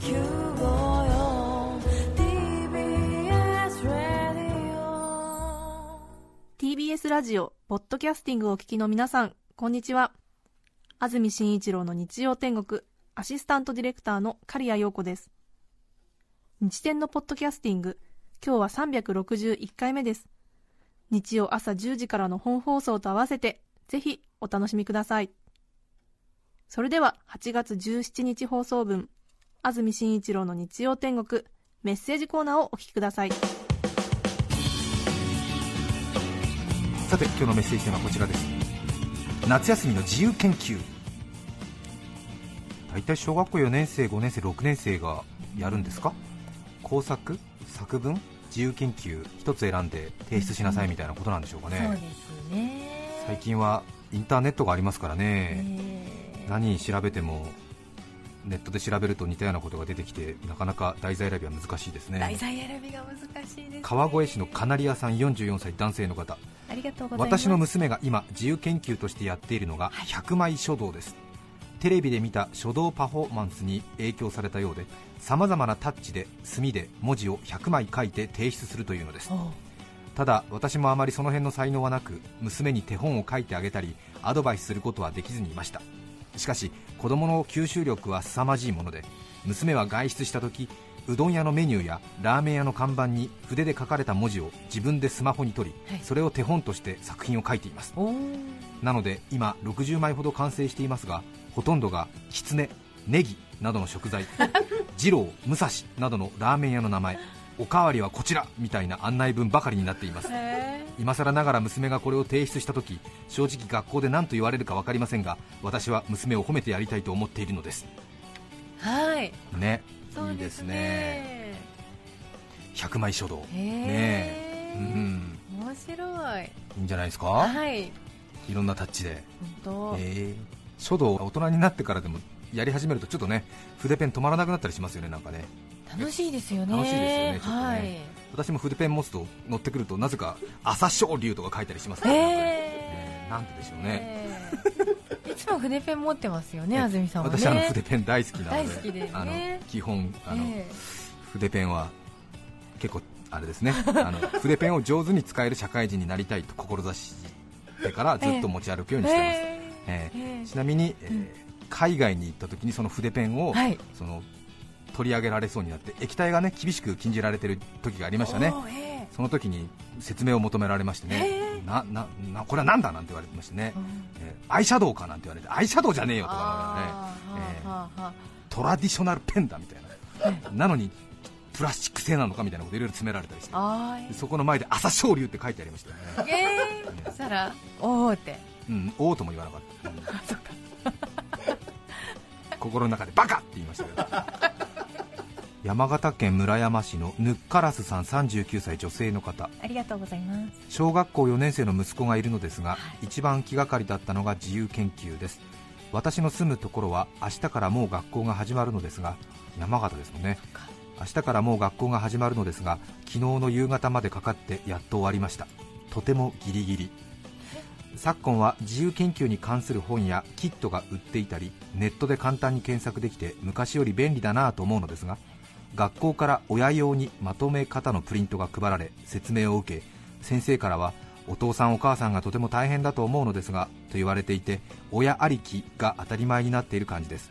TBS ラディオ TBS ラジオポッドキャスティングをお聞きの皆さんこんにちは。安住紳一郎の日曜天国アシスタントディレクターの刈谷陽子です。日天のポッドキャスティング今日は361回目です。日曜朝10時からの本放送と合わせてぜひお楽しみください。それでは8月17日放送分安住紳一郎の日曜天国メッセージコーナーをお聞きください。さて今日のメッセージテーマはこちらです。夏休みの自由研究。大体小学校4年生5年生6年生がやるんですか？工作？作文？自由研究？一つ選んで提出しなさいみたいなことなんでしょうかね、そうですね。最近はインターネットがありますからね、え。何調べてもネットで調べると似たようなことが出てきてなかなか題材選びは難しいですー題ね材選びが難しいです、ね。川越市のカナリアさん44歳男性の方。ありがとうございます。私の娘が今自由研究としてやっているのが100枚書道です。テレビで見た書道パフォーマンスに影響されたようでさまざまなタッチで墨で文字を100枚書いて提出するというのです。ただ私もあまりその辺の才能はなく娘に手本を書いてあげたりアドバイスすることはできずにいましたしかし子供の吸収力は凄まじいもので娘は外出した時うどん屋のメニューやラーメン屋の看板に筆で書かれた文字を自分でスマホに取り、はい。それを手本として作品を書いています。なので今60枚ほど完成していますがほとんどがきつね、ネギなどの食材 二郎、武蔵などのラーメン屋の名前おかわりはこちらみたいな案内文ばかりになっています今更ながら娘がこれを提出した時正直学校で何と言われるか分かりませんが私は娘を褒めてやりたいと思っているのですはい。ねいいですすねね。100枚書道へねえ。うん面白い。いいんじゃないですか？はい。いろんなタッチで本当。えー書道大人になってからでもやり始めるとちょっとね筆ペン止まらなくなったりしますよねなんかね楽しいですよね。楽しいですよねちょっとねはい。私も筆ペン持つと乗ってくるとなぜか朝青龍とか書いたりしますから。なんででしょうね、えー。いつも筆ペン持ってますよね、安住さんはね。私あの筆ペン大好きなのででね。あの基本あの、え筆ペンは結構あれですね。あの筆ペンを上手に使える社会人になりたいと志してからずっと持ち歩くようーにしてます、えー。えーえ。ーちなみに、えー海外に行った時にその筆ペンを、はい。その取り上げられそうになって液体がね厳しく禁じられてる時がありましたね。おーえその時に説明を求められましてね、へなななこれはなんだなんて言われてましてね。ー、うん。えーアイシャドウかなんて言われてアイシャドウじゃねえよとかあーね、えーはあはあ。はトラディショナルペンだみたいな、なのにプラスチック製なのかみたいなこといろいろ詰められたりして。あー。でそこの前で朝青龍って書いてありましたよね、えー、そしたらおおって。うん、おーとも言わなかった、うん。心の中でバカって言いましたけど山形県村山市のヌッカラスさん39歳女性の方。ありがとうございます。小学校4年生の息子がいるのですが、はい。一番気がかりだったのが自由研究です。私の住むところは明日からもう学校が始まるのですが山形ですもんね。明日からもう学校が始まるのですが昨日の夕方までかかってやっと終わりました。とてもギリギリ。昨今は自由研究に関する本やキットが売っていたりネットで簡単に検索できて昔より便利だなぁと思うのですが学校から親用にまとめ方のプリントが配られ説明を受け先生からはお父さんお母さんがとても大変だと思うのですがと言われていて親ありきが当たり前になっている感じです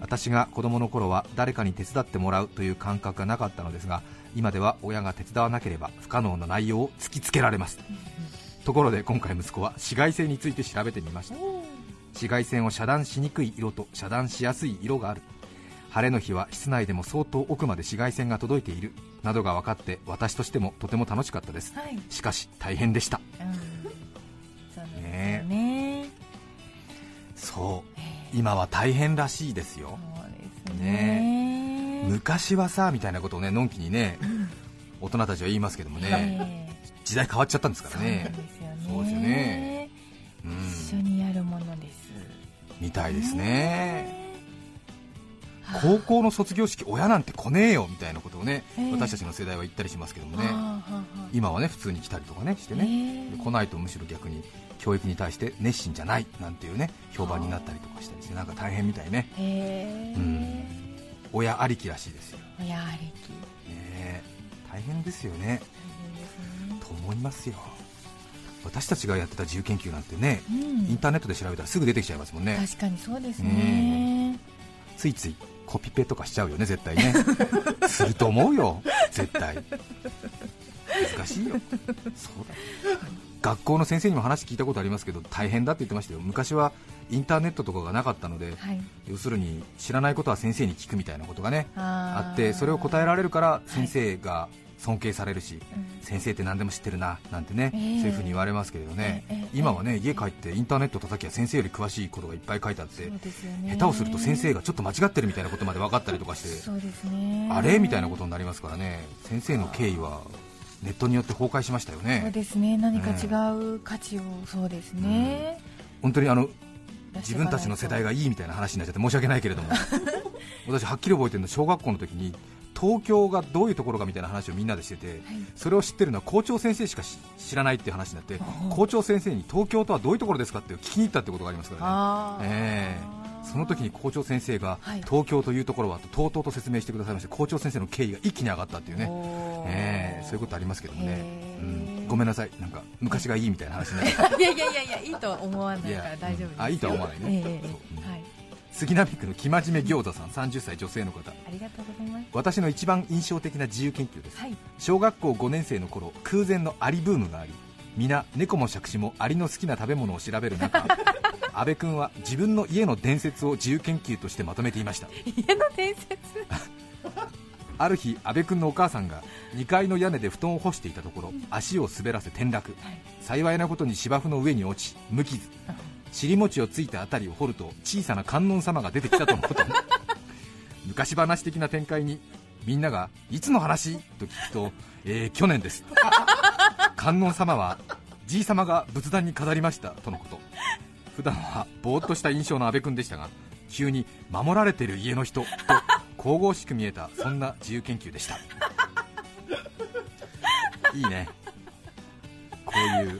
私が子供の頃は誰かに手伝ってもらうという感覚がなかったのですが今では親が手伝わなければ不可能な内容を突きつけられますところで今回息子は紫外線について調べてみました。紫外線を遮断しにくい色と遮断しやすい色がある晴れの日は室内でも相当奥まで紫外線が届いている。などが分かって私としてもとても楽しかったです。はい、しかし大変でした。うん、そうですよね。そう。え今は大変らしいですよ。ーそうですね。昔はさみたいなことをねのんきにね大人たちは言いますけどもねえ時代変わっちゃったんですからーそうですよね。そうですよね。う一緒んにやるものです。みたいですね。はあ高校の卒業式親なんて来ねえよみたいなことをね、ええ。私たちの世代は言ったりしますけどもね。今はね普通に来たりとかねしてね、ねで来ないとむしろ逆に教育に対して熱心じゃないなんていうね評判になったりとかしたりしてなんか大変みたいね。へえ。うん。親ありきらしいですよ、ね親ありき。え。大変ですよね。と思いますよ。私たちがやってた自由研究なんてね、うん。インターネットで調べたらすぐ出てきちゃいますもんね。確かにそうですね。ついついコピペとかしちゃうよね絶対ね。すると思うよ絶対。難しいよ。そうだ。学校の先生にも話聞いたことありますけど大変だって言ってましたよ。昔はインターネットとかがなかったので、はい。要するに知らないことは先生に聞くみたいなことがねあってそれを答えられるから先生が尊敬されるし、うん。先生って何でも知ってるななんてね、ええ。そういうふうに言われますけれどね、ええええ。今はね家帰ってインターネット叩きゃ先生より詳しいことがいっぱい書いてあって下手をすると先生がちょっと間違ってるみたいなことまで分かったりとかしてあれみたいなことになりますからね。先生の敬意はネットによって崩壊しましたよそうねですね。何か違う価値をそうですね。本当にあの自分たちの世代がいいみたいな話になっちゃって申し訳ないけれども。私はっきり覚えてるの小学校の時に東京がどういうところかみたいな話をみんなでしてて、それを知ってるのは校長先生しかし知らないっていう話になって校長先生に東京とはどういうところですかって聞きに行ったってことがありますからね。ええ。その時に校長先生が、はい。東京というところはととうとうと説明してくださいまして校長先生の敬意が一気に上がったっていうね、ええ。そういうことありますけどね。へ、ーうん、ごめんなさい。なんか昔がいいみたいな話になって いやいやいやいやいいとは思わないから大丈夫ですあいいとは思わないね。はい杉並区の生真面目餃子さん30歳女性の方。ありがとうございます。私の一番印象的な自由研究です、はい。小学校5年生の頃空前のアリブームがあり皆猫も杓子もアリの好きな食べ物を調べる中 阿部君は自分の家の伝説を自由研究としてまとめていました。家の伝説？ある日阿部君のお母さんが2階の屋根で布団を干していたところ足を滑らせ転落。はい。幸いなことに芝生の上に落ち無傷尻餅をついた辺りを掘ると小さな観音様が出てきたとのこと。昔話的な展開にみんなが「いつの話?」と聞くと「えー、去年です」観音様はじい様が仏壇に飾りましたとのこと。普段はぼーっとした印象の阿部君でしたが急に守られてる家の人と神々しく見えたそんな自由研究でした。いいね。こういう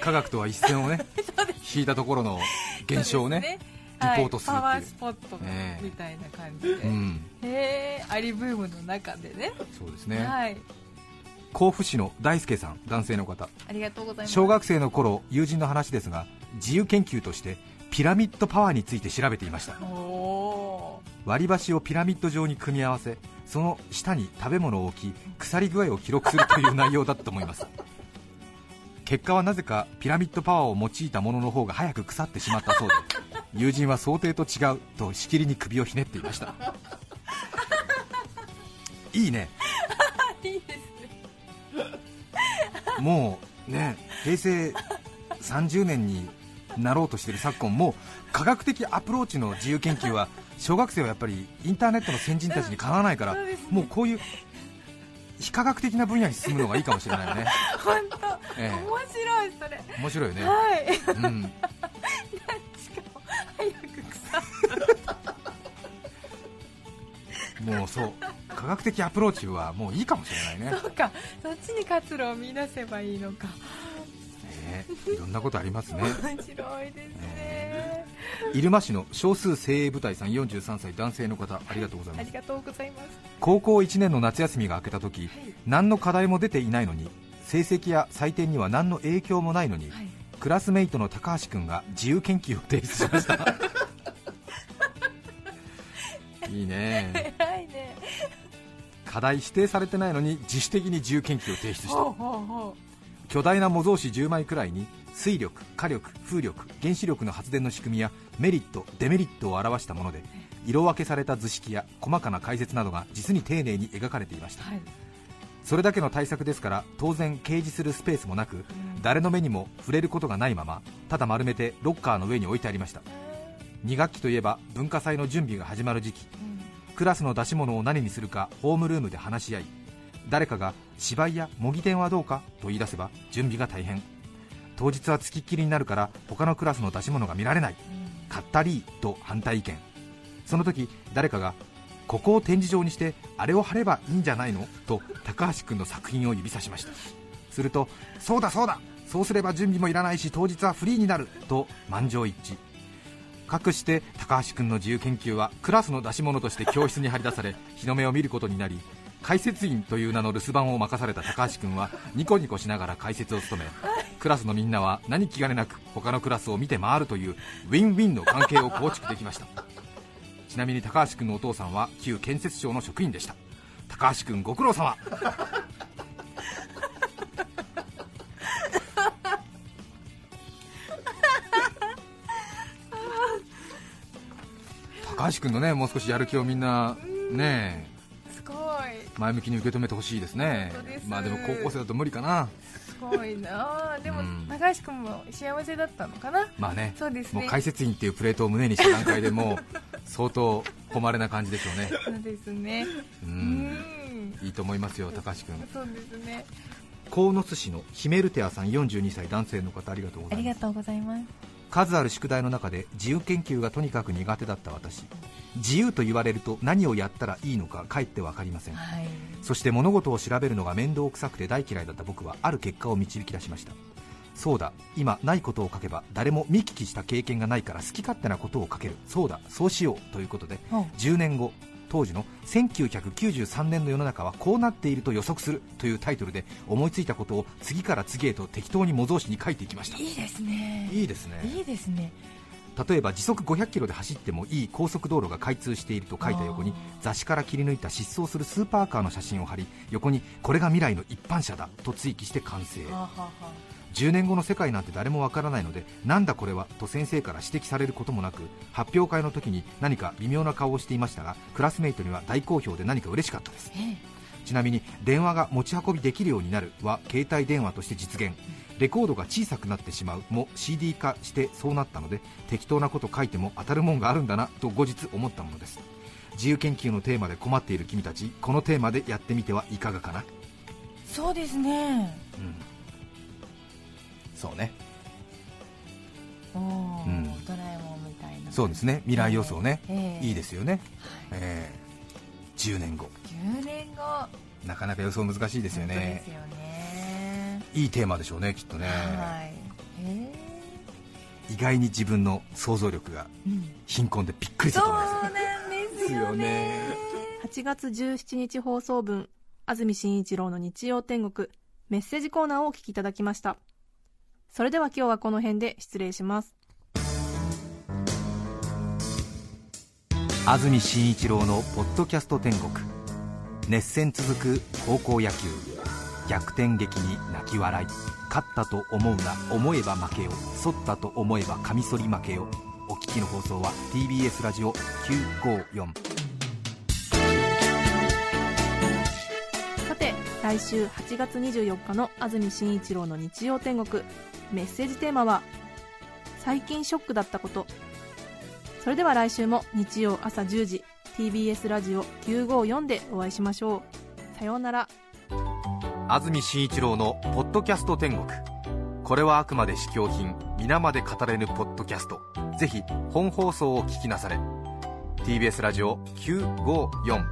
科学とは一線をね 引いたところの現象をねそうですリポートするっていう。はい。パワースポットええ。みたいな感じで、うん。へえアリブームの中でね。そうですね、はい。甲府市の大輔さん男性の方。ありがとうございます。小学生の頃友人の話ですが自由研究としてピラミッドパワーについて調べていました。お割り箸をピラミッド状に組み合わせその下に食べ物を置き腐り具合を記録するという内容だったと思います結果はなぜかピラミッドパワーを用いたものの方が早く腐ってしまったそうで 友人は想定と違うとしきりに首をひねっていました。いいね。ーいいですね。もうね平成30年になろうとしている昨今もう科学的アプローチの自由研究は小学生はやっぱりインターネットの先人たちにかなわないから、もうこういう非科学的な分野に進むのがいいかもしれないよね、本当、ええ。面白いそれ。面白いよね、はい。うん、しかも早く腐もうそう科学的アプローチはもういいかもしれないね。そうか。そっちに活路を見出せばいいのか。ねいろんなことありますね。面白いですね。入間市の少数精鋭部隊さん43歳男性の方ありがとうございます。ありがとうございます。高校1年の夏休みが明けた時、何の課題も出ていないのに成績や採点には何の影響もないのに、はい。クラスメイトの高橋君が自由研究を提出しました。いいね。偉いね。課題指定されてないのに自主的に自由研究を提出した。ほうほうほ巨大な模造紙10枚くらいに水力、火力、風力、原子力の発電の仕組みやメリット、デメリットを表したもので色分けされた図式や細かな解説などが実に丁寧に描かれていました。うはいそれだけの対策ですから当然掲示するスペースもなく誰の目にも触れることがないままただ丸めてロッカーの上に置いてありました。2学期といえば文化祭の準備が始まる時期。クラスの出し物を何にするかホームルームで話し合い誰かが芝居や模擬店はどうかと言い出せば準備が大変。当日は付きっきりになるから他のクラスの出し物が見られない。買ったりと反対意見。その時誰かがここを展示場にしてあれを貼ればいいんじゃないの？と高橋君の作品を指さしました。するとそうだそうだそうすれば準備もいらないし当日はフリーになると満場一致。かくして高橋君の自由研究はクラスの出し物として教室に張り出され 日の目を見ることになり解説員という名の留守番を任された高橋君はニコニコしながら解説を務めクラスのみんなは何気兼ねなく他のクラスを見て回るというウィンウィンの関係を構築できました。ちなみに高橋君のお父さんは旧建設省の職員でした。高橋君ご苦労様。高橋君のねもう少しやる気をみんなねすごい。前向きに受け止めてほしいですね。まあでも高校生だと無理かな。すごいな。あでも、うん。高橋君も幸せだったのかな。まあね。そうですね。もう解説員っていうプレートを胸にした段階でもう相当誉れな感じでしょうね。そうですね。ううん。んいいと思いますよ高橋君。そうですね。鴻巣市のヒメルテアさん42歳男性の方ありがとうございます。ありがとうございます。数ある宿題の中で自由研究がとにかく苦手だった私。自由と言われると何をやったらいいのかかえって分かりません。はい。そして物事を調べるのが面倒くさくて大嫌いだった僕はある結果を導き出しましたそうだ今ないことを書けば誰も見聞きした経験がないから好き勝手なことを書ける。そうだそうしようということでお10年後当時の1993年の世の中はこうなっていると予測するというタイトルで思いついたことを次から次へと適当に模造紙に書いていきました。いいですね。いいですね。いいですね。例えば時速500キロで走ってもいい高速道路が開通していると書いた横に雑誌から切り抜いた疾走するスーパーカーの写真を貼り横にこれが未来の一般車だと追記して完成10年後の世界なんて誰もわからないのでなんだこれはと先生から指摘されることもなく発表会の時に何か微妙な顔をしていましたがクラスメイトには大好評で何か嬉しかったです。えちなみに電話が持ち運びできるようになるは携帯電話として実現。レコードが小さくなってしまうも CD 化してそうなったので適当なこと書いても当たるもんがあるんだなと後日思ったものです。自由研究のテーマで困っている君たちこのテーマでやってみてはいかがかな？そうですね。うんそうね。おーうんドラえもんみたいなそうですね。未来予想ね、ええ。いいですよね、はい。えー10年後。10年後。なかなか予想難しいですよ本当でねすよね。いいテーマでしょうねきっとね、はい。え。意外に自分の想像力が貧困でびっくりしたそうと思いますなんですよね。8月17日放送分安住紳一郎の日曜天国メッセージコーナーをお聞きいただきましたそれでは今日はこの辺で失礼します。安住紳一郎の「ポッドキャスト天国」熱戦続く高校野球。逆転劇に泣き笑い。勝ったと思うな思えば負けよ反ったと思えばカミソリ負けよお聞きの放送は TBS ラジオ954さて来週8月24日の安住紳一郎の日曜天国メッセージテーマは最近ショックだったこと。それでは来週も日曜朝10時 TBS ラジオ954でお会いしましょう。さようなら。安住紳一郎の「ポッドキャスト天国」これはあくまで試供品皆まで語れぬポッドキャスト。ぜひ本放送を聞きなされ。TBS ラジオ954